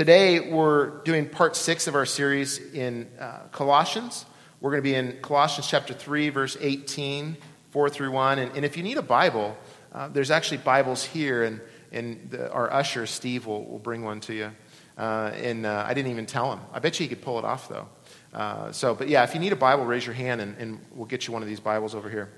Today, we're doing part six of our series in uh, Colossians. We're going to be in Colossians chapter 3, verse 18, 4 through 1. And, and if you need a Bible, uh, there's actually Bibles here, and, and the, our usher, Steve, will, will bring one to you. Uh, and uh, I didn't even tell him. I bet you he could pull it off, though. Uh, so, but yeah, if you need a Bible, raise your hand, and, and we'll get you one of these Bibles over here.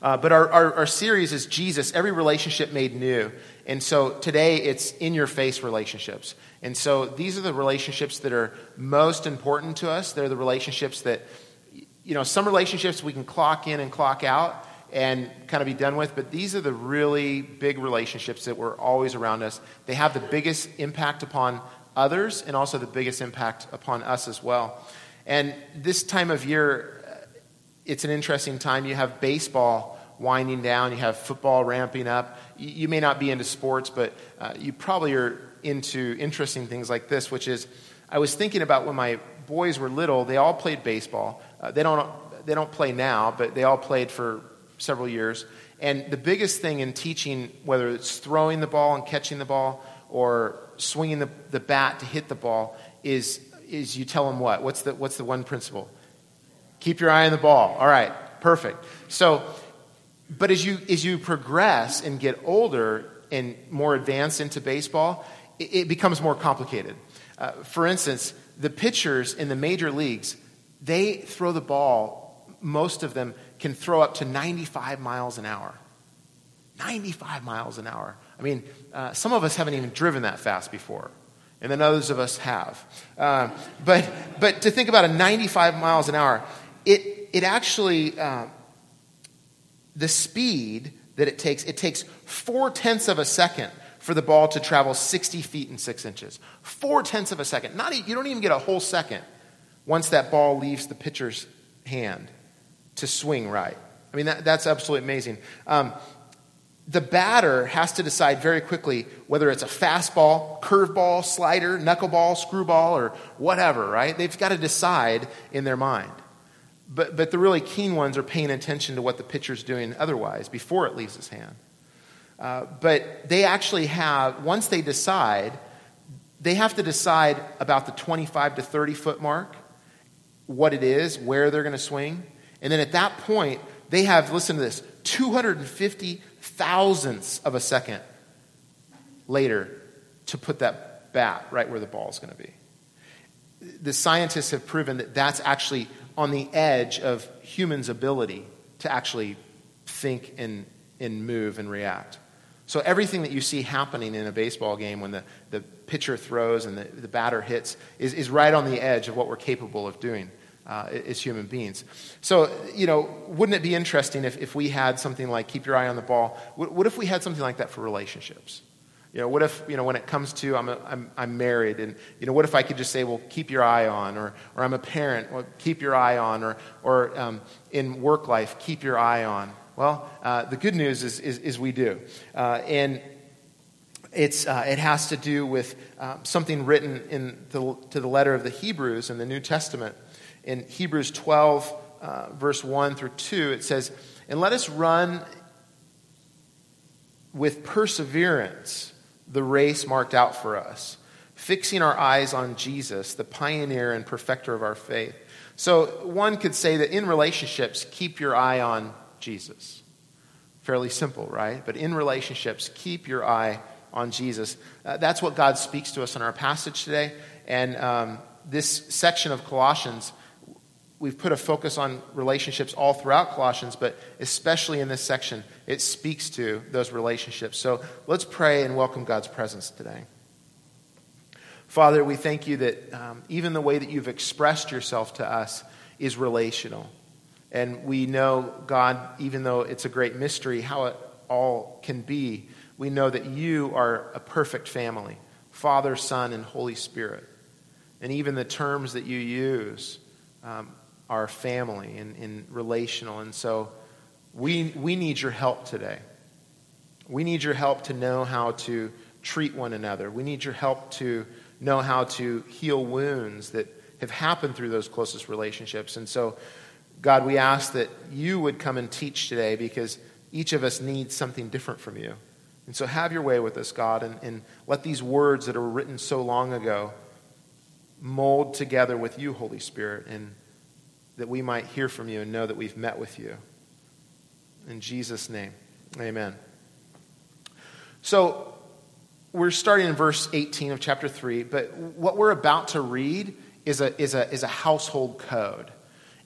Uh, but our, our, our, series is Jesus, every relationship made new. And so today it's in your face relationships. And so these are the relationships that are most important to us. They're the relationships that, you know, some relationships we can clock in and clock out and kind of be done with, but these are the really big relationships that were always around us. They have the biggest impact upon others and also the biggest impact upon us as well. And this time of year, it's an interesting time. You have baseball winding down, you have football ramping up. You, may not be into sports, but uh, you probably are into interesting things like this, which is I was thinking about when my boys were little, they all played baseball. Uh, they, don't, they don't play now, but they all played for several years. And the biggest thing in teaching, whether it's throwing the ball and catching the ball or swinging the, the bat to hit the ball, is, is you tell them what? What's the, what's the one principle? Keep your eye on the ball. All right, perfect. So, but as you, as you progress and get older and more advanced into baseball, it, it becomes more complicated. Uh, for instance, the pitchers in the major leagues, they throw the ball, most of them can throw up to 95 miles an hour. 95 miles an hour. I mean, uh, some of us haven't even driven that fast before and then others of us have. Uh, but, but to think about a 95 miles an hour, it, it actually, uh, the speed that it takes, it takes four tenths of a second for the ball to travel 60 feet and six inches. Four tenths of a second. Not, you don't even get a whole second once that ball leaves the pitcher's hand to swing right. I mean, that, that's absolutely amazing. Um, the batter has to decide very quickly whether it's a fastball, curveball, slider, knuckleball, screwball, or whatever, right? They've got to decide in their mind. But, but the really keen ones are paying attention to what the pitcher's doing otherwise before it leaves his hand. Uh, but they actually have, once they decide, they have to decide about the 25 to 30 foot mark, what it is, where they're going to swing. And then at that point, they have, listen to this, 250 thousandths of a second later to put that bat right where the ball is going to be. The scientists have proven that that's actually on the edge of humans' ability to actually think and, and move and react. So everything that you see happening in a baseball game when the, the pitcher throws and the, the batter hits is, is right on the edge of what we're capable of doing uh, as human beings. So, you know, wouldn't it be interesting if, if we had something like keep your eye on the ball? What, what if we had something like that for relationships? You know, what if, you know, when it comes to I'm, a, I'm, I'm married, and, you know, what if I could just say, well, keep your eye on, or, or I'm a parent, well, keep your eye on, or, or um, in work life, keep your eye on? Well, uh, the good news is, is, is we do. Uh, and it's, uh, it has to do with uh, something written in the, to the letter of the Hebrews in the New Testament. In Hebrews 12, uh, verse 1 through 2, it says, And let us run with perseverance the race marked out for us, fixing our eyes on Jesus, the pioneer and perfecter of our faith. So one could say that in relationships, keep your eye on Jesus. Fairly simple, right? But in relationships, keep your eye on Jesus. Uh, that's what God speaks to us in our passage today. And um, this section of Colossians, we've put a focus on relationships all throughout Colossians, but especially in this section, it speaks to those relationships. So let's pray and welcome God's presence today. Father, we thank you that um, even the way that you've expressed yourself to us is relational. And we know, God, even though it's a great mystery how it all can be, we know that you are a perfect family Father, Son, and Holy Spirit. And even the terms that you use um, are family and, and relational. And so we, we need your help today. We need your help to know how to treat one another. We need your help to know how to heal wounds that have happened through those closest relationships. And so God, we ask that you would come and teach today because each of us needs something different from you. And so have your way with us, God, and, and let these words that are written so long ago mold together with you, Holy Spirit, and that we might hear from you and know that we've met with you. In Jesus' name, amen. So, we're starting in verse 18 of chapter 3, but what we're about to read is a, is a, is a household code.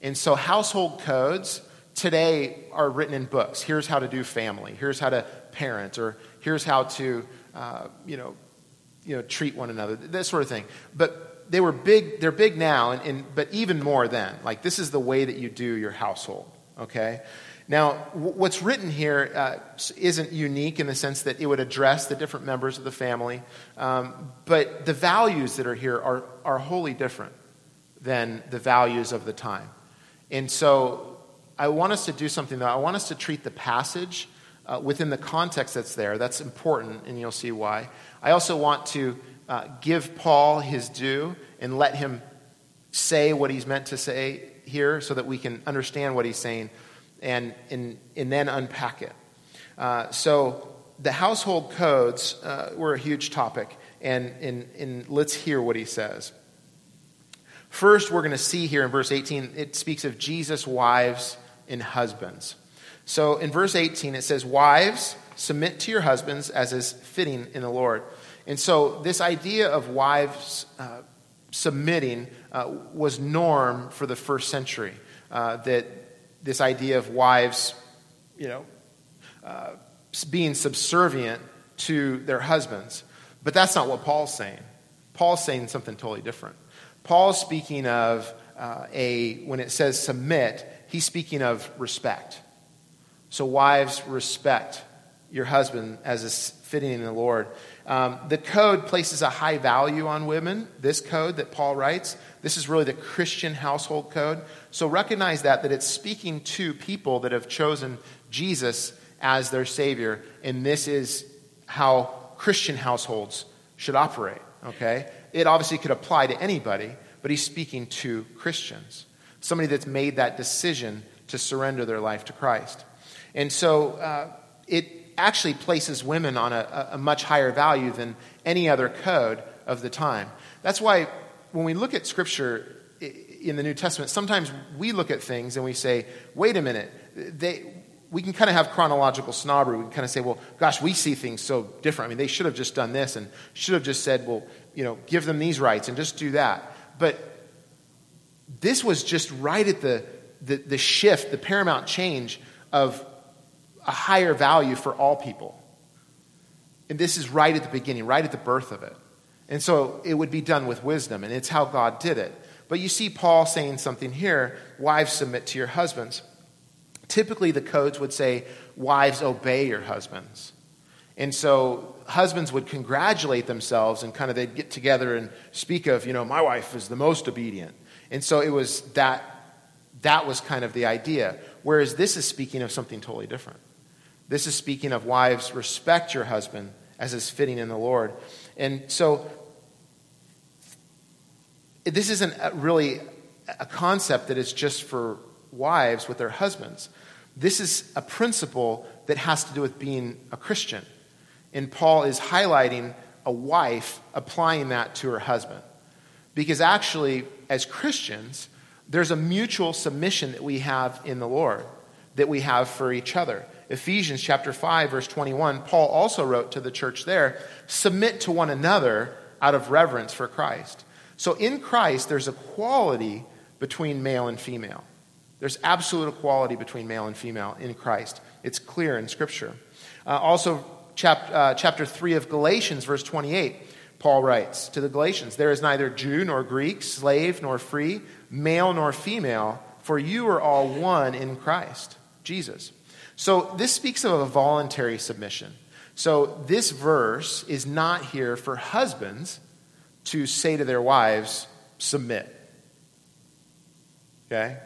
And so, household codes today are written in books. Here's how to do family, here's how to parent, or here's how to, uh, you, know, you know, treat one another, that sort of thing. But they were big, they're big now, and, and, but even more then. Like, this is the way that you do your household, okay? Now, what's written here uh, not unique in the sense that it would address the different members of the family, um, but the values that are here are, are wholly different than the values of the time. And so I want us to do something, though. I want us to treat the passage uh, within the context that's there. That's important, and you'll see why. I also want to uh, give Paul his due and let him say what he's meant to say here so that we can understand what he's saying and, and, and then unpack it. Uh, so, the household codes uh, were a huge topic, and, and, and let's hear what he says. First, we're going to see here in verse 18, it speaks of Jesus' wives and husbands. So, in verse 18, it says, Wives, submit to your husbands as is fitting in the Lord. And so, this idea of wives uh, submitting uh, was norm for the first century. Uh, that this idea of wives, you know, uh, being subservient to their husbands. But that's not what Paul's saying. Paul's saying something totally different. Paul's speaking of uh, a, when it says submit, he's speaking of respect. So, wives, respect your husband as is fitting in the Lord. Um, the code places a high value on women. This code that Paul writes, this is really the Christian household code. So recognize that, that it's speaking to people that have chosen Jesus as their Savior, and this is how Christian households should operate, okay? It obviously could apply to anybody, but he's speaking to Christians, somebody that's made that decision to surrender their life to Christ. And so uh, it actually places women on a, a much higher value than any other code of the time. That's why when we look at Scripture in the New Testament, sometimes we look at things and we say, wait a minute, they, we can kind of have chronological snobbery. We can kind of say, well, gosh, we see things so different. I mean, they should have just done this and should have just said, well, you know, give them these rights and just do that. But this was just right at the, the, the shift, the paramount change of a higher value for all people. And this is right at the beginning, right at the birth of it. And so it would be done with wisdom, and it's how God did it. But you see Paul saying something here wives, submit to your husbands. Typically, the codes would say, wives, obey your husbands. And so husbands would congratulate themselves and kind of they'd get together and speak of, you know, my wife is the most obedient. And so it was that, that was kind of the idea. Whereas this is speaking of something totally different. This is speaking of wives, respect your husband as is fitting in the Lord. And so, this isn't really a concept that is just for wives with their husbands. This is a principle that has to do with being a Christian. And Paul is highlighting a wife applying that to her husband. Because actually, as Christians, there's a mutual submission that we have in the Lord, that we have for each other. Ephesians chapter 5 verse 21, Paul also wrote to the church there, submit to one another out of reverence for Christ. So in Christ there's equality between male and female. There's absolute equality between male and female in Christ. It's clear in scripture. Uh, also uh, chapter 3 of Galatians verse 28, Paul writes to the Galatians, there is neither Jew nor Greek, slave nor free, male nor female, for you are all one in Christ, Jesus. So this speaks of a voluntary submission. So this verse is not here for husbands to say to their wives, submit. Okay?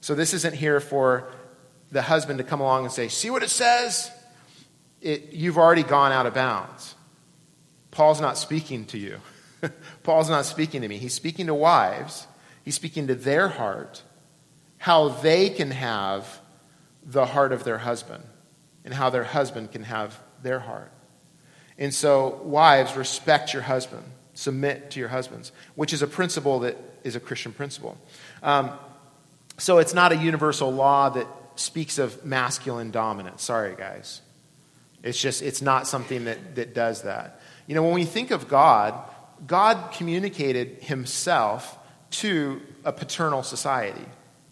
So this isn't here for the husband to come along and say, see what it says? It, you've already gone out of bounds. Paul's not speaking to you. Paul's not speaking to me. He's speaking to wives. He's speaking to their heart, how they can have the heart of their husband and how their husband can have their heart. And so, wives, respect your husband, submit to your husbands, which is a principle that is a Christian principle. Um, so, it's not a universal law that speaks of masculine dominance. Sorry, guys. It's just, it's not something that, that does that. You know, when we think of God, God communicated himself to a paternal society.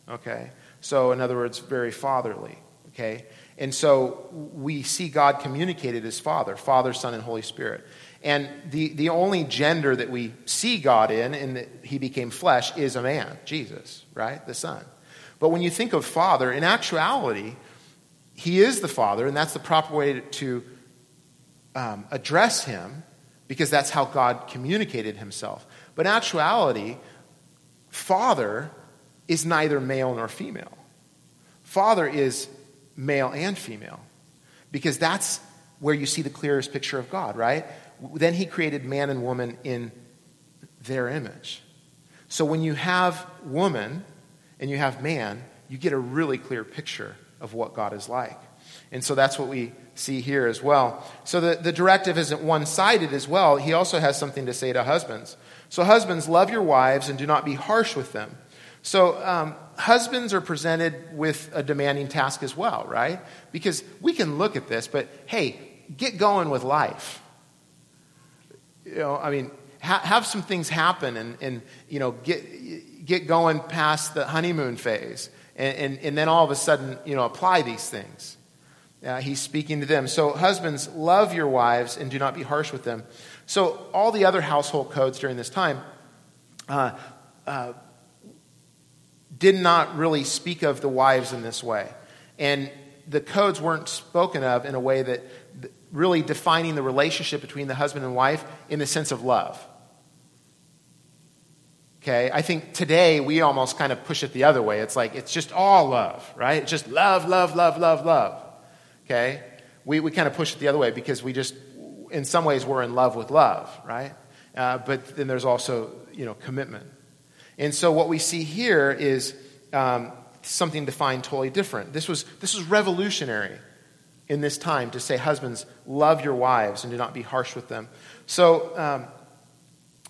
Okay? So, in other words, very fatherly. Okay? And so we see God communicated as Father, Father, Son, and Holy Spirit. And the, the only gender that we see God in, in that he became flesh, is a man, Jesus, right? The Son. But when you think of Father, in actuality, he is the Father, and that's the proper way to um, address him because that's how God communicated himself. But in actuality, Father is neither male nor female. Father is male and female because that's where you see the clearest picture of God, right? Then he created man and woman in their image. So when you have woman and you have man, you get a really clear picture of what God is like. And so that's what we see here as well. So the, the directive isn't one sided as well. He also has something to say to husbands. So, husbands, love your wives and do not be harsh with them. So, um, husbands are presented with a demanding task as well, right? Because we can look at this, but hey, get going with life. You know, I mean, ha- have some things happen and, and you know, get, get going past the honeymoon phase. And, and, and then all of a sudden, you know, apply these things. Uh, he's speaking to them. So, husbands, love your wives and do not be harsh with them. So, all the other household codes during this time uh, uh, did not really speak of the wives in this way. And the codes weren't spoken of in a way that really defining the relationship between the husband and wife in the sense of love. Okay, I think today we almost kind of push it the other way. It's like it's just all love, right? It's just love, love, love, love, love. Okay? We, we kind of push it the other way because we just, in some ways, we're in love with love, right? Uh, but then there's also, you know, commitment. And so what we see here is um, something defined totally different. This was, this was revolutionary in this time to say, husbands, love your wives and do not be harsh with them. So um,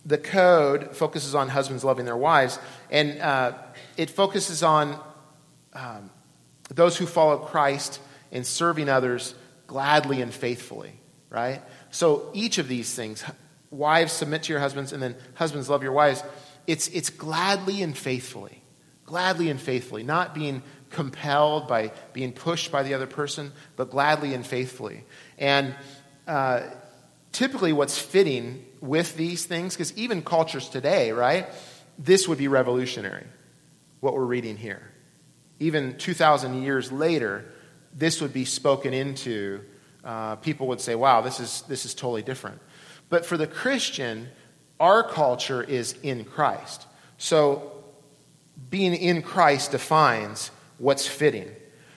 the code focuses on husbands loving their wives, and uh, it focuses on um, those who follow Christ and serving others gladly and faithfully, right? So each of these things, wives submit to your husbands, and then husbands love your wives it's, it's gladly and faithfully. Gladly and faithfully. Not being compelled by being pushed by the other person, but gladly and faithfully. And uh, typically, what's fitting with these things, because even cultures today, right, this would be revolutionary, what we're reading here. Even 2,000 years later, this would be spoken into. Uh, people would say, wow, this is, this is totally different. But for the Christian, our culture is in Christ. So being in Christ defines what's fitting.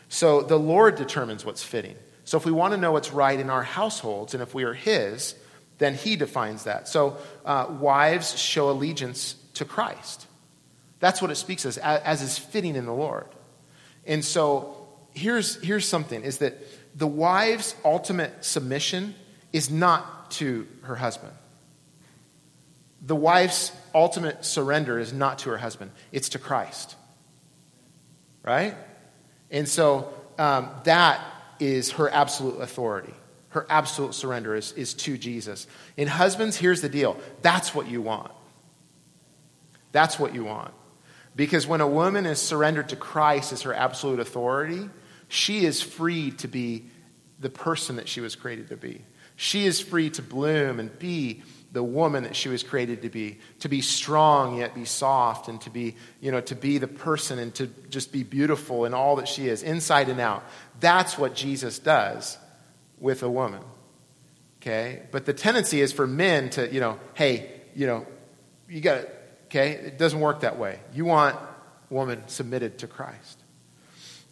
So the Lord determines what's fitting. So if we want to know what's right in our households and if we are His, then He defines that. So uh, wives show allegiance to Christ. That's what it speaks as, as is fitting in the Lord. And so here's, here's something is that the wife's ultimate submission is not to her husband the wife's ultimate surrender is not to her husband, it's to Christ. Right? And so um, that is her absolute authority. Her absolute surrender is, is to Jesus. In husbands, here's the deal that's what you want. That's what you want. Because when a woman is surrendered to Christ as her absolute authority, she is free to be the person that she was created to be. She is free to bloom and be the woman that she was created to be to be strong yet be soft and to be you know to be the person and to just be beautiful in all that she is inside and out. That's what jesus does with a woman okay? But the tendency is for men to you know hey you know you got it okay? It doesn't work that way. You want woman submitted to christ.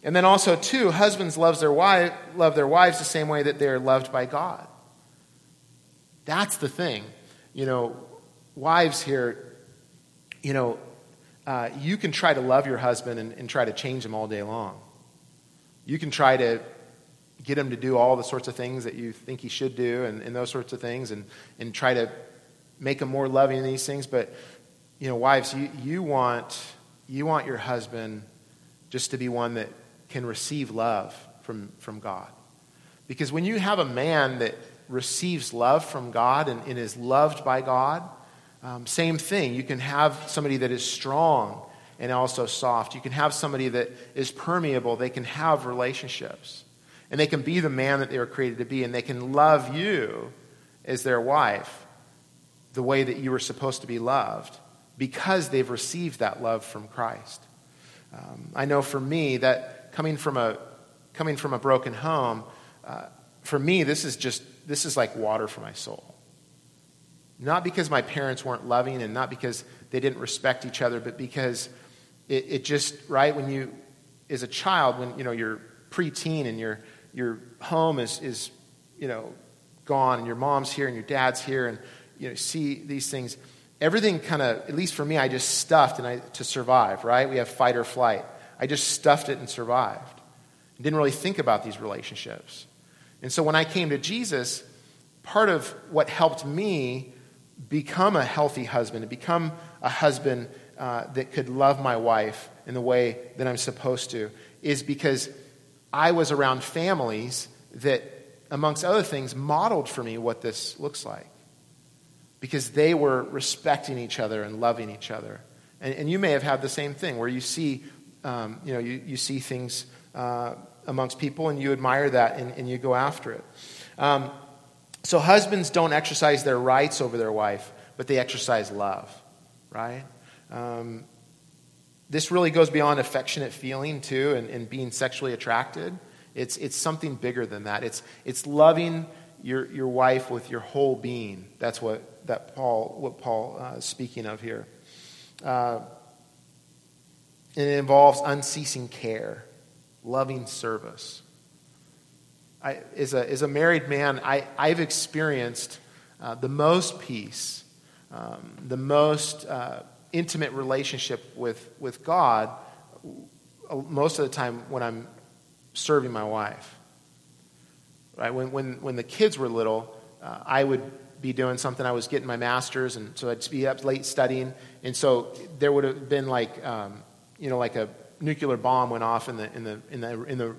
And then also too husbands loves their wife love their wives the same way that they're loved by god. That's the thing you know, wives here, you know, uh, you can try to love your husband and, and try to change him all day long. You can try to get him to do all the sorts of things that you think he should do and, and those sorts of things and, and try to make him more loving in these things. But, you know, wives, you, you, want, you want your husband just to be one that can receive love from, from God. Because when you have a man that receives love from God and, and is loved by God, um, same thing. You can have somebody that is strong and also soft. You can have somebody that is permeable. They can have relationships. And they can be the man that they were created to be. And they can love you as their wife the way that you were supposed to be loved because they've received that love from Christ. Um, I know for me that coming from a, coming from a broken home, uh, for me, this is just, this is like water for my soul. Not because my parents weren't loving and not because they didn't respect each other, but because it, it just, right, when you, as a child, when, you know, you're preteen and your, your home is, is, you know, gone and your mom's here and your dad's here and, you know, see these things, everything kind of, at least for me, I just stuffed and I, to survive, right? We have fight or flight. I just stuffed it and survived. Didn't really think about these relationships. And so when I came to Jesus, part of what helped me become a healthy husband and become a husband uh, that could love my wife in the way that I'm supposed to is because I was around families that, amongst other things, modeled for me what this looks like. Because they were respecting each other and loving each other. And, and you may have had the same thing where you see, um, you know, you, you see things uh, amongst people and you admire that and, and you go after it. Um, so husbands don't exercise their rights over their wife, but they exercise love, right? Um, this really goes beyond affectionate feeling, too, and, and, being sexually attracted. It's, it's something bigger than that. It's, it's loving your, your wife with your whole being. That's what, that Paul, what Paul uh, is speaking of here. Uh, and it involves unceasing care, loving service. I, as, a, as a married man, I, I've experienced uh, the most peace, um, the most uh, intimate relationship with, with God uh, most of the time when I'm serving my wife. Right? When, when, when the kids were little, uh, I would be doing something. I was getting my master's, and so I'd be up late studying. And so there would have been like, um, you know, like a nuclear bomb went off in the, in the, in the, in the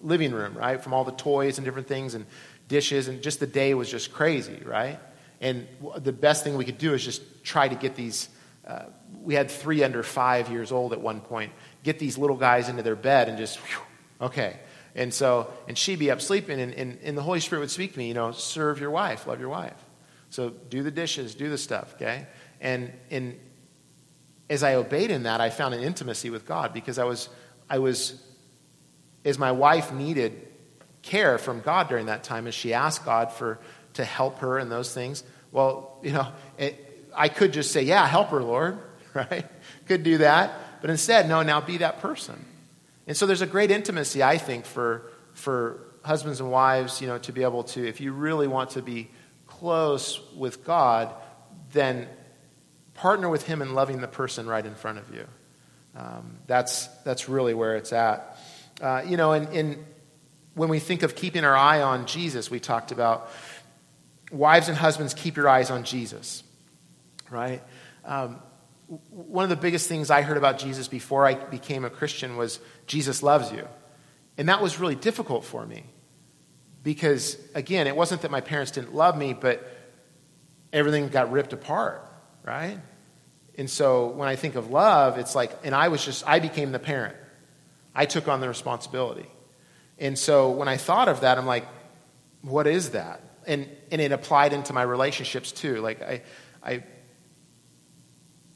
living room, right? From all the toys and different things and dishes, and just the day was just crazy, right? And the best thing we could do is just try to get these. Uh, we had three under five years old at one point. Get these little guys into their bed and just, whew, okay. And so, and she'd be up sleeping, and, and, and the Holy Spirit would speak to me, you know, serve your wife, love your wife. So do the dishes, do the stuff, okay? And, and as I obeyed in that, I found an intimacy with God because I was, I was is my wife needed care from God during that time as she asked God for to help her in those things. Well, you know, it, I could just say, "Yeah, help her, Lord," right? Could do that, but instead, no. Now be that person. And so there's a great intimacy, I think, for for husbands and wives, you know, to be able to, if you really want to be close with God, then partner with Him in loving the person right in front of you. Um, that's that's really where it's at. Uh, you know, and, and when we think of keeping our eye on Jesus, we talked about wives and husbands, keep your eyes on Jesus, right? Um, one of the biggest things I heard about Jesus before I became a Christian was Jesus loves you. And that was really difficult for me because, again, it wasn't that my parents didn't love me, but everything got ripped apart, right? And so when I think of love, it's like, and I was just, I became the parent. I took on the responsibility. And so when I thought of that, I'm like, what is that? And, and it applied into my relationships too. Like, I, I,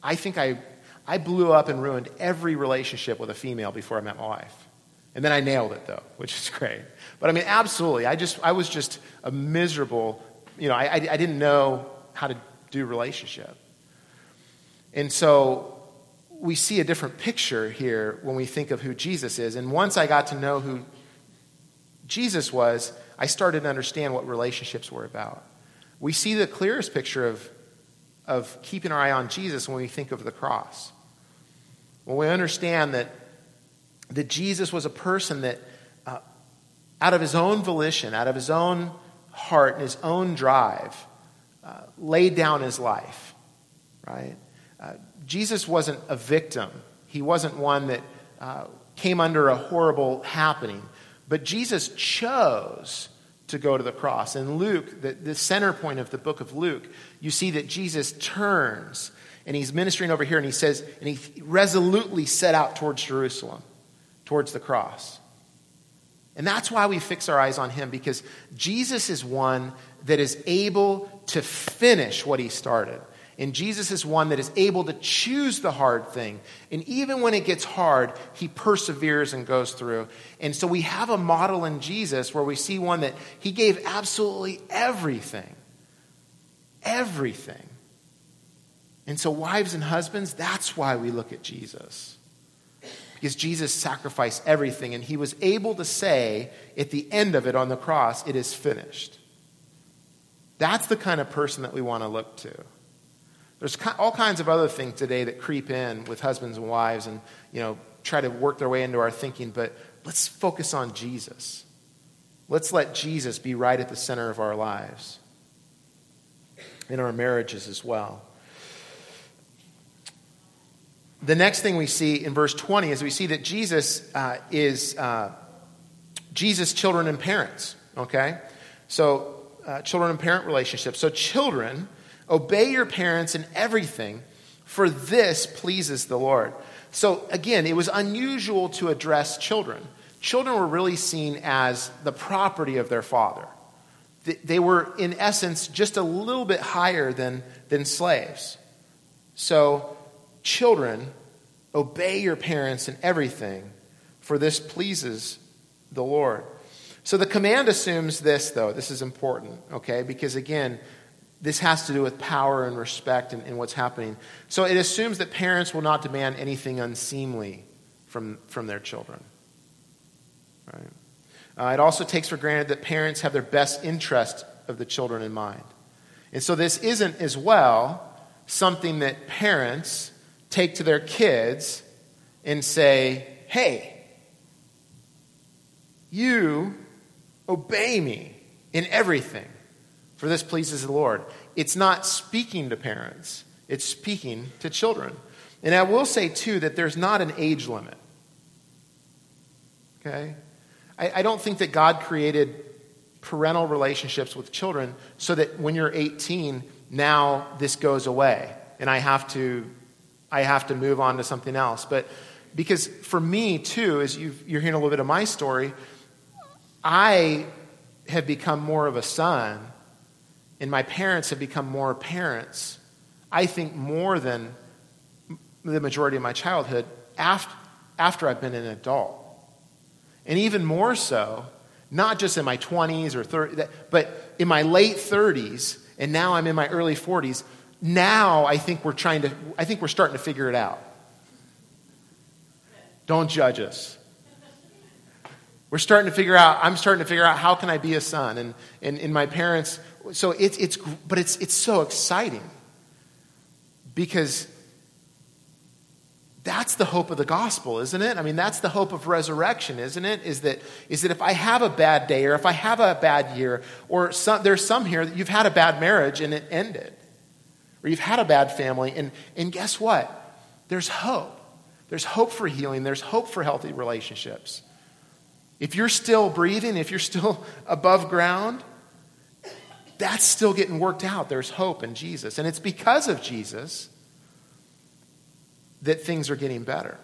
I think I, I blew up and ruined every relationship with a female before I met my wife. And then I nailed it though, which is great. But I mean, absolutely. I just, I was just a miserable, you know, I, I, I didn't know how to do relationship. And so we see a different picture here when we think of who Jesus is. And once I got to know who Jesus was, I started to understand what relationships were about. We see the clearest picture of, of keeping our eye on Jesus when we think of the cross. When we understand that, that Jesus was a person that uh, out of his own volition, out of his own heart and his own drive, uh, laid down his life, right? Uh, Jesus wasn't a victim. He wasn't one that uh, came under a horrible happening. But Jesus chose to go to the cross. In Luke, the, the center point of the book of Luke, you see that Jesus turns and he's ministering over here and he says, and he resolutely set out towards Jerusalem, towards the cross. And that's why we fix our eyes on him, because Jesus is one that is able to finish what he started. And Jesus is one that is able to choose the hard thing. And even when it gets hard, he perseveres and goes through. And so we have a model in Jesus where we see one that he gave absolutely everything. Everything. And so, wives and husbands, that's why we look at Jesus. Because Jesus sacrificed everything, and he was able to say at the end of it on the cross, It is finished. That's the kind of person that we want to look to. There's all kinds of other things today that creep in with husbands and wives and, you know, try to work their way into our thinking, but let's focus on Jesus. Let's let Jesus be right at the center of our lives, in our marriages as well. The next thing we see in verse 20 is we see that Jesus uh, is uh, Jesus' children and parents, okay? So, uh, children and parent relationships. So, children Obey your parents in everything, for this pleases the Lord. So, again, it was unusual to address children. Children were really seen as the property of their father. They were, in essence, just a little bit higher than, than slaves. So, children, obey your parents in everything, for this pleases the Lord. So the command assumes this, though. This is important, okay? Because again, this has to do with power and respect and, and, what's happening. So it assumes that parents will not demand anything unseemly from, from their children. Right? Uh, it also takes for granted that parents have their best interest of the children in mind. And so this isn't as well something that parents take to their kids and say, hey, you obey me in everything for this pleases the Lord. It's not speaking to parents, it's speaking to children. And I will say, too, that there's not an age limit. Okay? I, I don't think that God created parental relationships with children so that when you're 18, now this goes away and I have to, I have to move on to something else. But because for me, too, as you are hearing a little bit of my story, I have become more of a son and my parents have become more parents, I think more than the majority of my childhood after, after I've been an adult. And even more so, not just in my 20s or 30s, but in my late 30s, and now I'm in my early 40s. Now I think we're trying to, I think we're starting to figure it out. Don't judge us. We're starting to figure out, I'm starting to figure out how can I be a son? And, and, and my parents so it's, it's but it's, it's so exciting because that's the hope of the gospel, isn't it? I mean, that's the hope of resurrection, isn't it? Is that, is that if I have a bad day or if I have a bad year, or some, there's some here that you've had a bad marriage and it ended, or you've had a bad family, and, and guess what? There's hope. There's hope for healing, there's hope for healthy relationships. If you're still breathing, if you're still above ground, that's still getting worked out. There's hope in Jesus. And it's because of Jesus that things are getting better.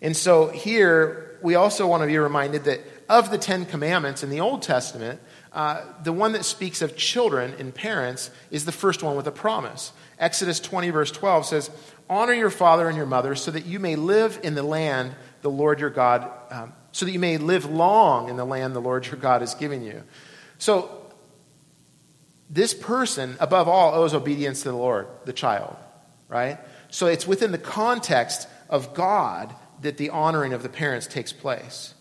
And so here, we also want to be reminded that of the Ten Commandments in the Old Testament, uh, the one that speaks of children and parents is the first one with a promise. Exodus 20, verse 12 says, Honor your father and your mother so that you may live in the land the Lord your God, um, so that you may live long in the land the Lord your God is giving you. So this person, above all, owes obedience to the Lord, the child, right? So it's within the context of God that the honoring of the parents takes place.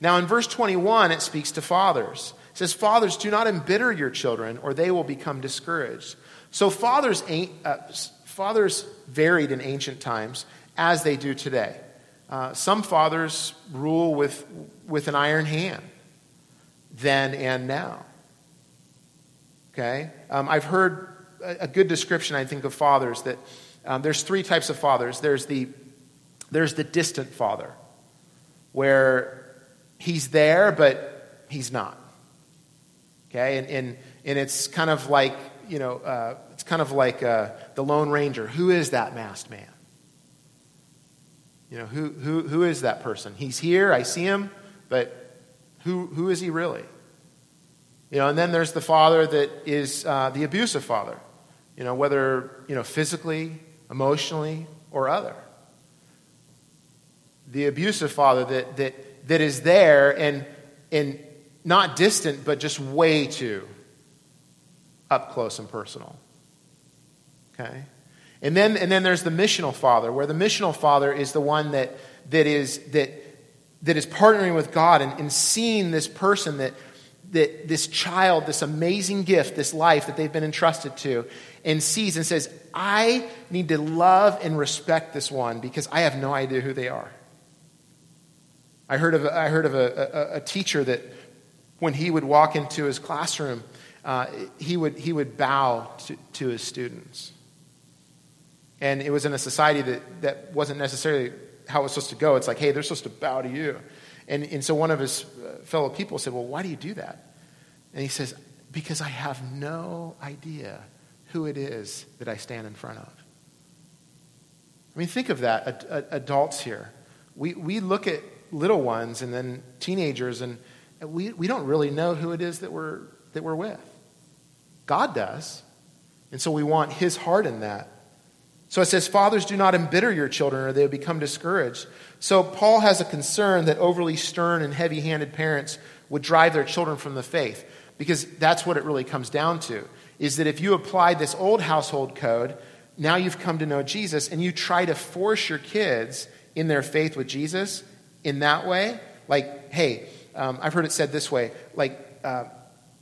Now, in verse 21, it speaks to fathers. It says, Fathers, do not embitter your children, or they will become discouraged. So, fathers, uh, fathers varied in ancient times as they do today. Uh, some fathers rule with, with an iron hand, then and now. Okay? Um, I've heard a, a, good description, I think, of fathers that um, there's three types of fathers. There's the, there's the distant father, where he's there, but he's not. Okay? And, and, and it's kind of like, you know, uh, it's kind of like uh, the Lone Ranger. Who is that masked man? You know, who, who, who is that person? He's here, I see him, but who, who is he really? You know, and then there's the father that is uh, the abusive father, you know, whether, you know, physically, emotionally, or other. The abusive father that, that, that is there and, and not distant, but just way too up close and personal. Okay? And then, and then there's the missional father, where the missional father is the one that, that, is, that, that is partnering with God and, and seeing this person that, that this child, this amazing gift, this life that they've been entrusted to, and sees and says, I need to love and respect this one because I have no idea who they are. I heard of, I heard of a, a, a teacher that when he would walk into his classroom, uh, he, would, he would bow to, to his students. And it was in a society that, that wasn't necessarily how it was supposed to go. It's like, hey, they're supposed to bow to you. And, and so one of his uh, fellow people said, well, why do you do that? And he says, because I have no idea who it is that I stand in front of. I mean, think of that, adults here. We, we look at little ones and then teenagers, and we, we don't really know who it is that we're, that we're with. God does. And so we want his heart in that. So it says, Fathers, do not embitter your children, or they will become discouraged. So Paul has a concern that overly stern and heavy handed parents would drive their children from the faith, because that's what it really comes down to. Is that if you apply this old household code, now you've come to know Jesus, and you try to force your kids in their faith with Jesus in that way, like, hey, um, I've heard it said this way, like uh,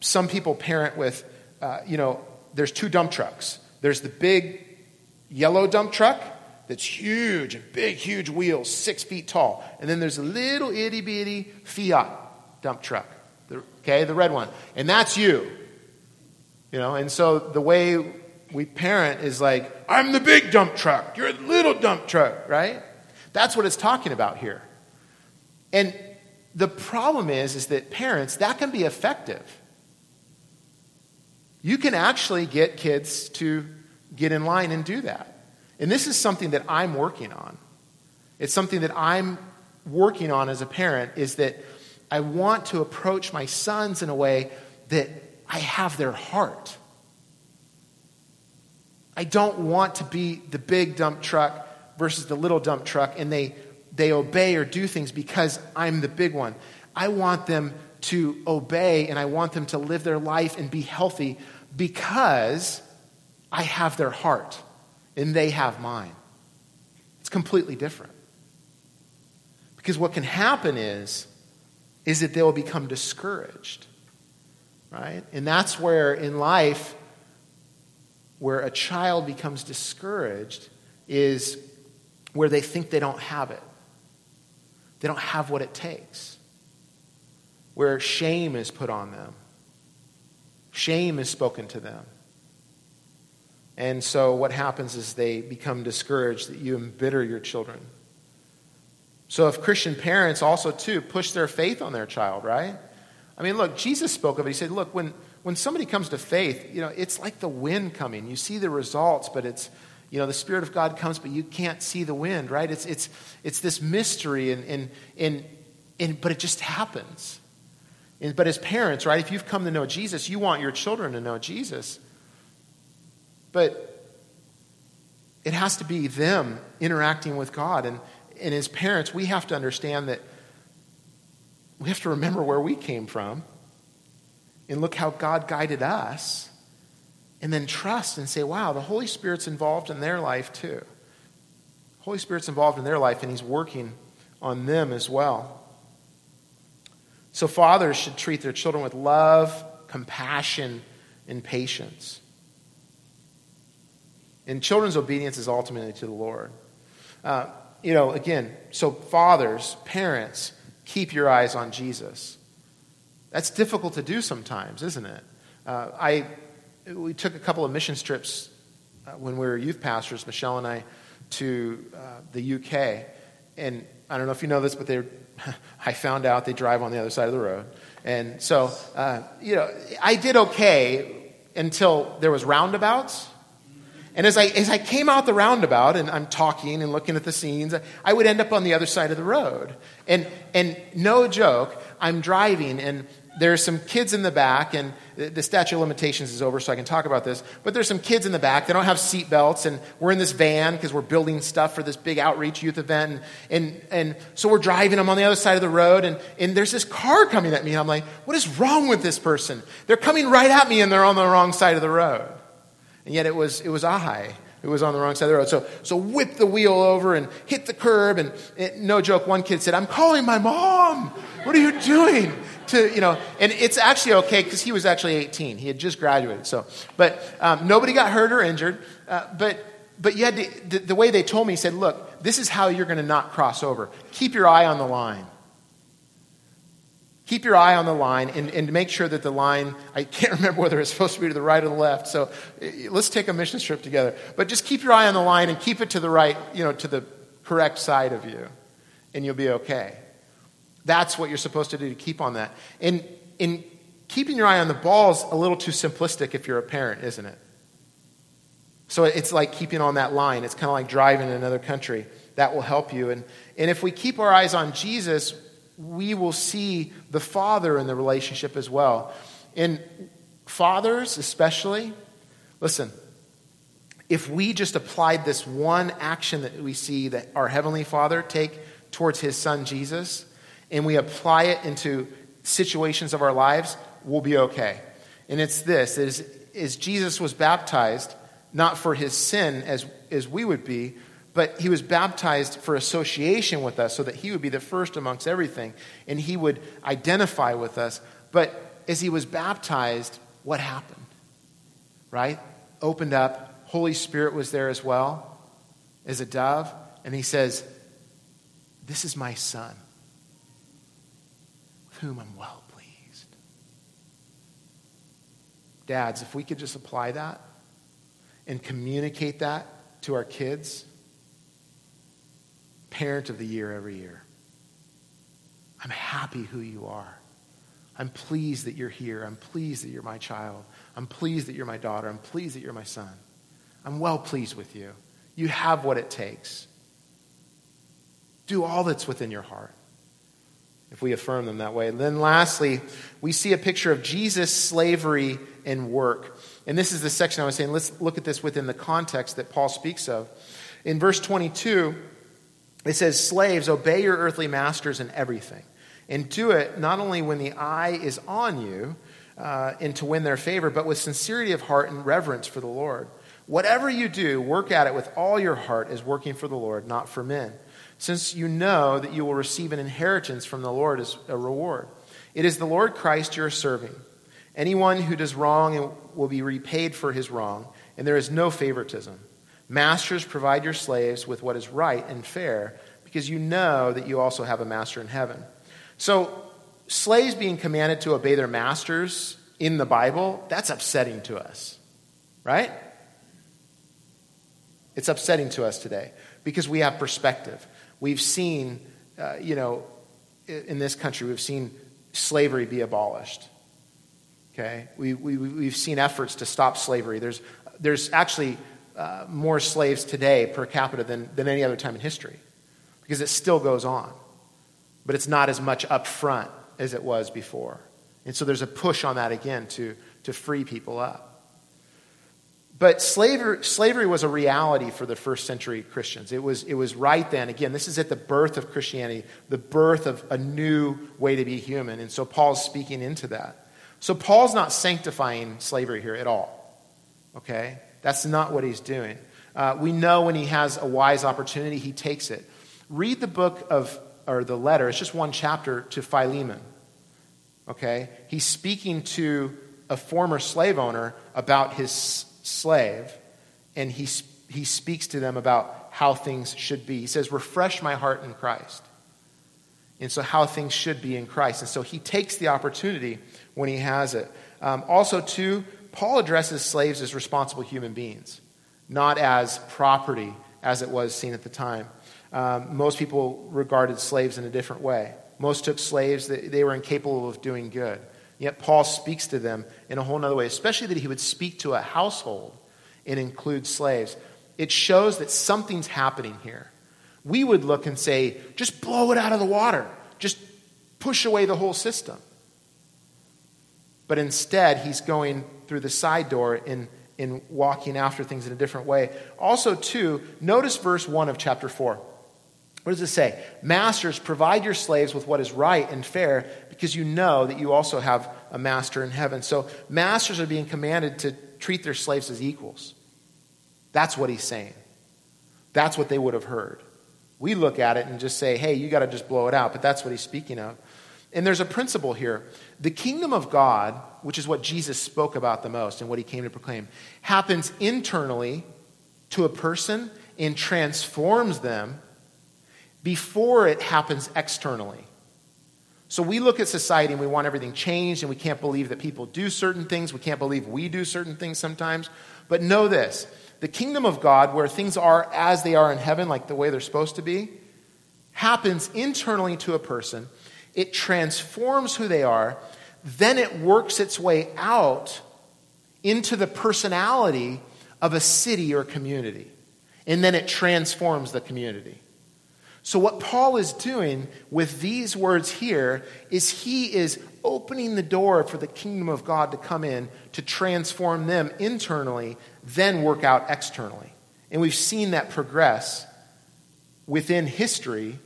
some people parent with, uh, you know, there's two dump trucks. There's the big yellow dump truck that's huge big, huge wheels, six feet tall. And then there's a little itty bitty Fiat dump truck, okay, the red one. And that's you. You know, and so the way we parent is like, I'm the big dump truck, you're the little dump truck, right? That's what it's talking about here. And the problem is, is that parents, that can be effective. You can actually get kids to get in line and do that. And this is something that I'm working on. It's something that I'm working on as a parent is that I want to approach my sons in a way that I have their heart. I don't want to be the big dump truck versus the little dump truck and they, they obey or do things because I'm the big one. I want them to obey and I want them to live their life and be healthy because I have their heart and they have mine. It's completely different. Because what can happen is, is that they'll become discouraged. Right? And that's where in life, where a child becomes discouraged, is where they think they don't have it. They don't have what it takes. Where shame is put on them. Shame is spoken to them. And so what happens is they become discouraged that you embitter your children. So if Christian parents also too push their faith on their child, right? I mean, look, Jesus spoke of it. He said, look, when, when somebody comes to faith, you know, it's like the wind coming. You see the results, but it's, you know, the Spirit of God comes, but you can't see the wind, right? It's, it's, it's this mystery, and, and, and, and, but it just happens. And, but as parents, right, if you've come to know Jesus, you want your children to know Jesus. But it has to be them interacting with God. And, and as parents, we have to understand that we have to remember where we came from and look how God guided us. And then trust and say, wow, the Holy Spirit's involved in their life too. Holy Spirit's involved in their life and He's working on them as well. So, fathers should treat their children with love, compassion, and patience. And children's obedience is ultimately to the Lord. Uh, you know, again, so fathers, parents, keep your eyes on Jesus. That's difficult to do sometimes, isn't it? Uh, I, we took a couple of mission trips uh, when we were youth pastors, Michelle and I, to uh, the UK. And I don't know if you know this, but they, I found out they drive on the other side of the road. And so, uh, you know, I did okay until there was roundabouts. And as I, as I came out the roundabout and I'm talking and looking at the scenes, I would end up on the other side of the road. And, and no joke, I'm driving and there's some kids in the back, and the statute of limitations is over, so I can talk about this. But there's some kids in the back. They don't have seat belts, and we're in this van because we're building stuff for this big outreach youth event. And, and, and so we're driving them on the other side of the road, and, and there's this car coming at me. And I'm like, what is wrong with this person? They're coming right at me, and they're on the wrong side of the road. And yet it was, it was I who was on the wrong side of the road. So, so whip the wheel over and hit the curb. And it, no joke, one kid said, I'm calling my mom. What are you doing? To, you know, and it's actually okay because he was actually 18. He had just graduated. So, but um, nobody got hurt or injured. Uh, but, but you had to, the, the way they told me, he said, look, this is how you're going to not cross over. Keep your eye on the line. Keep your eye on the line and, and make sure that the line, I can't remember whether it's supposed to be to the right or the left, so let's take a mission trip together. But just keep your eye on the line and keep it to the right, you know, to the correct side of you, and you'll be okay. That's what you're supposed to do to keep on that. And in keeping your eye on the ball is a little too simplistic if you're a parent, isn't it? So it's like keeping on that line. It's kind of like driving in another country. That will help you. And, and if we keep our eyes on Jesus, we will see the Father in the relationship as well. In fathers, especially, listen, if we just applied this one action that we see that our Heavenly Father take towards His Son Jesus, and we apply it into situations of our lives, we'll be okay. And it's this is, is Jesus was baptized not for his sin as, as we would be, but he was baptized for association with us so that he would be the first amongst everything and he would identify with us. But as he was baptized, what happened? Right? Opened up. Holy Spirit was there as well as a dove. And he says, This is my son, with whom I'm well pleased. Dads, if we could just apply that and communicate that to our kids Parent of the Year every year. I'm happy who you are. I'm pleased that you're here. I'm pleased that you're my child. I'm pleased that you're my daughter. I'm pleased that you're my son. I'm well pleased with you. You have what it takes. Do all that's within your heart if we affirm them that way. And then lastly, we see a picture of Jesus' slavery and work. And this is the section I was saying, let's look at this within the context that Paul speaks of. In verse 22, it says, Slaves, obey your earthly masters in everything. And do it not only when the eye is on you uh, and to win their favor, but with sincerity of heart and reverence for the Lord. Whatever you do, work at it with all your heart as working for the Lord, not for men, since you know that you will receive an inheritance from the Lord as a reward. It is the Lord Christ you are serving. Anyone who does wrong will be repaid for his wrong, and there is no favoritism. Masters, provide your slaves with what is right and fair, because you know that you also have a master in heaven. So, slaves being commanded to obey their masters in the Bible, that's upsetting to us, right? It's upsetting to us today because we have perspective. We've seen, uh, you know, in this country, we've seen slavery be abolished. Okay? We, we, we've seen efforts to stop slavery. There's, there's actually uh, more slaves today per capita than, than any other time in history because it still goes on. But it's not as much up front as it was before. And so there's a push on that again to, to free people up. But slavery, slavery was a reality for the first century Christians. It was, it was right then. Again, this is at the birth of Christianity, the birth of a new way to be human. And so Paul's speaking into that. So Paul's not sanctifying slavery here at all. Okay? That's not what he's doing. Uh, we know when he has a wise opportunity, he takes it. Read the book of, or the letter, it's just one chapter to Philemon. Okay? He's speaking to a former slave owner about his slave, and he, he speaks to them about how things should be. He says, Refresh my heart in Christ. And so, how things should be in Christ. And so, he takes the opportunity when he has it. Um, also, too, Paul addresses slaves as responsible human beings, not as property as it was seen at the time. Um, most people regarded slaves in a different way. Most took slaves that they were incapable of doing good. Yet Paul speaks to them in a whole other way, especially that he would speak to a household and include slaves. It shows that something's happening here. We would look and say, just blow it out of the water, just push away the whole system. But instead, he's going through the side door in, in walking after things in a different way. Also, too, notice verse 1 of chapter 4. What does it say? Masters, provide your slaves with what is right and fair because you know that you also have a master in heaven. So, masters are being commanded to treat their slaves as equals. That's what he's saying. That's what they would have heard. We look at it and just say, hey, you got to just blow it out. But that's what he's speaking of. And there's a principle here. The kingdom of God, which is what Jesus spoke about the most and what he came to proclaim, happens internally to a person and transforms them before it happens externally. So we look at society and we want everything changed, and we can't believe that people do certain things. We can't believe we do certain things sometimes. But know this the kingdom of God, where things are as they are in heaven, like the way they're supposed to be, happens internally to a person. It transforms who they are, then it works its way out into the personality of a city or community. And then it transforms the community. So, what Paul is doing with these words here is he is opening the door for the kingdom of God to come in to transform them internally, then work out externally. And we've seen that progress within history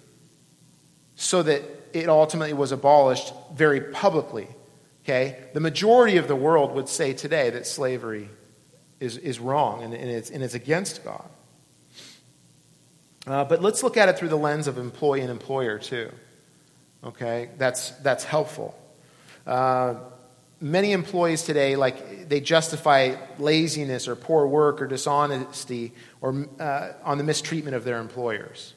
so that it ultimately was abolished very publicly. Okay? The majority of the world would say today that slavery is, is wrong and, and, it's, and it's against God. Uh, but let's look at it through the lens of employee and employer, too. Okay? That's, that's helpful. Uh, many employees today, like, they justify laziness or poor work or dishonesty or uh, on the mistreatment of their employers.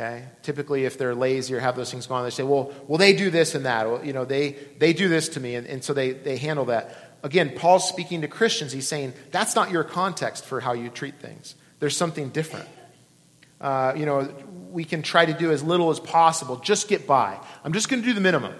Okay? Typically, if they're lazy or have those things going on, they say, well, well they do this and that. Well, you know, they, they do this to me, and, and so they, they handle that. Again, Paul's speaking to Christians. He's saying, that's not your context for how you treat things. There's something different. Uh, you know, we can try to do as little as possible. Just get by. I'm just going to do the minimum.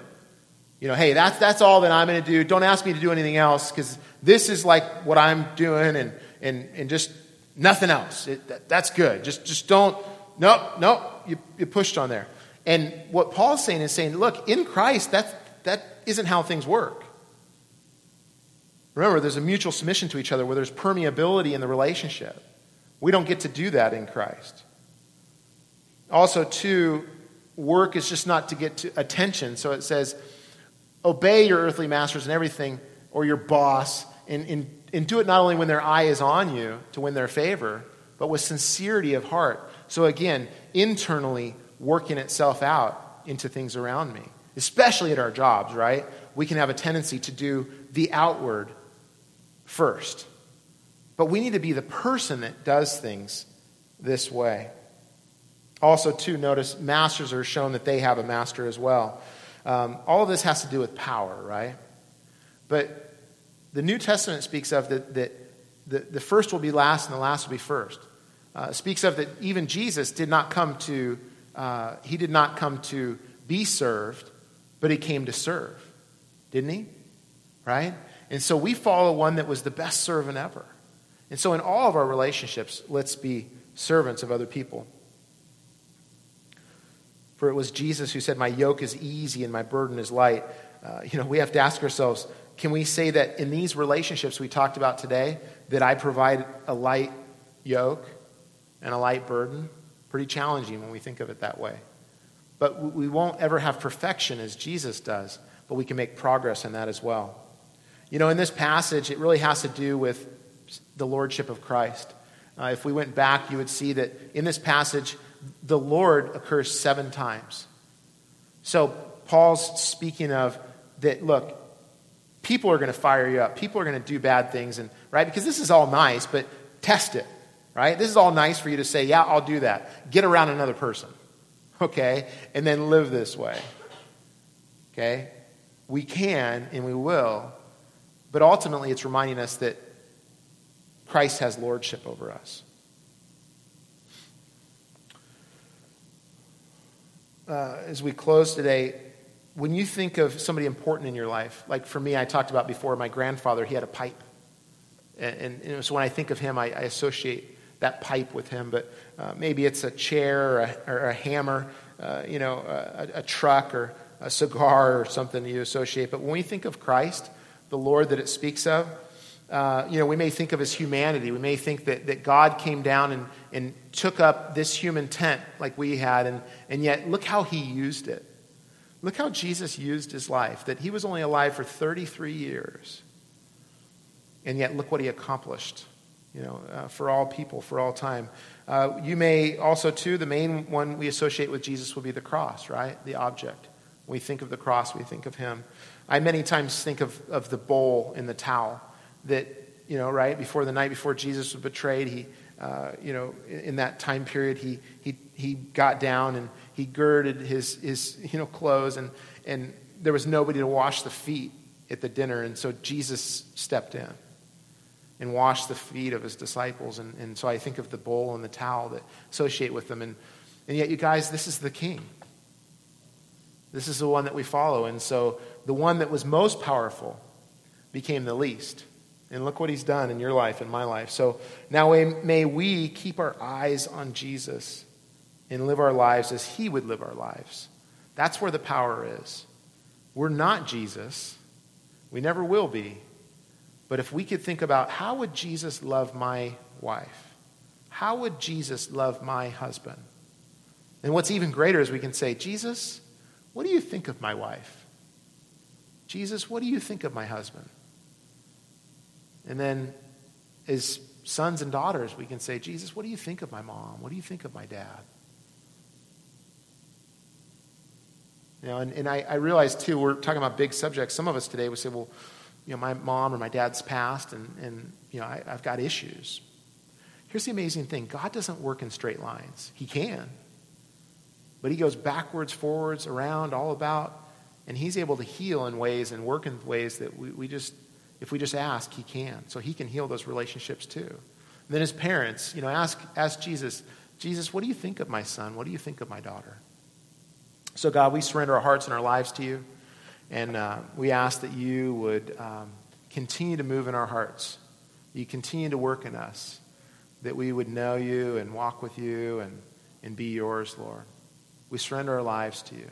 You know, hey, that's, that's all that I'm going to do. Don't ask me to do anything else because this is like what I'm doing and, and, and just nothing else. It, that, that's good. Just, just don't, nope, nope, you, you pushed on there. And what Paul's saying is saying, look, in Christ, that, that isn't how things work. Remember, there's a mutual submission to each other where there's permeability in the relationship. We don't get to do that in Christ. Also, too, work is just not to get to attention. So it says, obey your earthly masters and everything, or your boss, and, and, and do it not only when their eye is on you to win their favor, but with sincerity of heart. So again, internally working itself out into things around me, especially at our jobs, right? We can have a tendency to do the outward first. But we need to be the person that does things this way. Also, too, notice masters are shown that they have a master as well. Um, all of this has to do with power, right? But the New Testament speaks of that, that the, the first will be last and the last will be first. Uh, speaks of that even Jesus did not come to uh, he did not come to be served, but he came to serve, didn't he? Right? And so we follow one that was the best servant ever. And so in all of our relationships, let's be servants of other people. For it was Jesus who said, My yoke is easy and my burden is light. Uh, you know, we have to ask ourselves can we say that in these relationships we talked about today, that I provide a light yoke and a light burden? Pretty challenging when we think of it that way. But we won't ever have perfection as Jesus does, but we can make progress in that as well. You know, in this passage, it really has to do with the lordship of Christ. Uh, if we went back, you would see that in this passage, the Lord occurs seven times. So Paul's speaking of that, look, people are going to fire you up. People are going to do bad things, and right? Because this is all nice, but test it. Right? This is all nice for you to say, yeah, I'll do that. Get around another person, okay? And then live this way, okay? We can and we will, but ultimately it's reminding us that Christ has lordship over us. Uh, as we close today, when you think of somebody important in your life, like for me, I talked about before, my grandfather, he had a pipe. And, and know, so when I think of him, I, I associate that pipe with him. But uh, maybe it's a chair or a, or a hammer, uh, you know, a, a, truck or a cigar or something you associate. But when we think of Christ, the Lord that it speaks of, uh, you know, we may think of his humanity. We may think that, that God came down and, and took up this human tent like we had, and, and yet look how he used it. Look how Jesus used his life, that he was only alive for 33 years. And yet, look what he accomplished, you know, uh, for all people, for all time. Uh, you may also, too, the main one we associate with Jesus will be the cross, right? The object. When we think of the cross, we think of him. I many times think of, of the bowl and the towel that, you know, right, before the night before Jesus was betrayed, he, uh, you know, in that time period, he, he, he got down and he girded his, his you know, clothes, and, and there was nobody to wash the feet at the dinner. And so Jesus stepped in and wash the feet of his disciples. And, and so I think of the bowl and the towel that associate with them. And, and yet, you guys, this is the king. This is the one that we follow. And so the one that was most powerful became the least. And look what he's done in your life and my life. So now may we keep our eyes on Jesus and live our lives as he would live our lives. That's where the power is. We're not Jesus. We never will be. But if we could think about how would Jesus love my wife? How would Jesus love my husband? And what's even greater is we can say, Jesus, what do you think of my wife? Jesus, what do you think of my husband? And then, as sons and daughters, we can say, Jesus, what do you think of my mom? What do you think of my dad? You know, and, and I, I realize too, we're talking about big subjects. Some of us today would say, well, you know, my mom or my dad's passed, and, and you know, I, I've got issues. Here's the amazing thing God doesn't work in straight lines. He can, but He goes backwards, forwards, around, all about, and He's able to heal in ways and work in ways that we, we just if we just ask, He can. So He can heal those relationships too. And then His parents, you know, ask, ask Jesus, Jesus, what do you think of my son? What do you think of my daughter? So, God, we surrender our hearts and our lives to you. And uh, we ask that you would um, continue to move in our hearts. You continue to work in us. That we would know you and walk with you and, and be yours, Lord. We surrender our lives to you.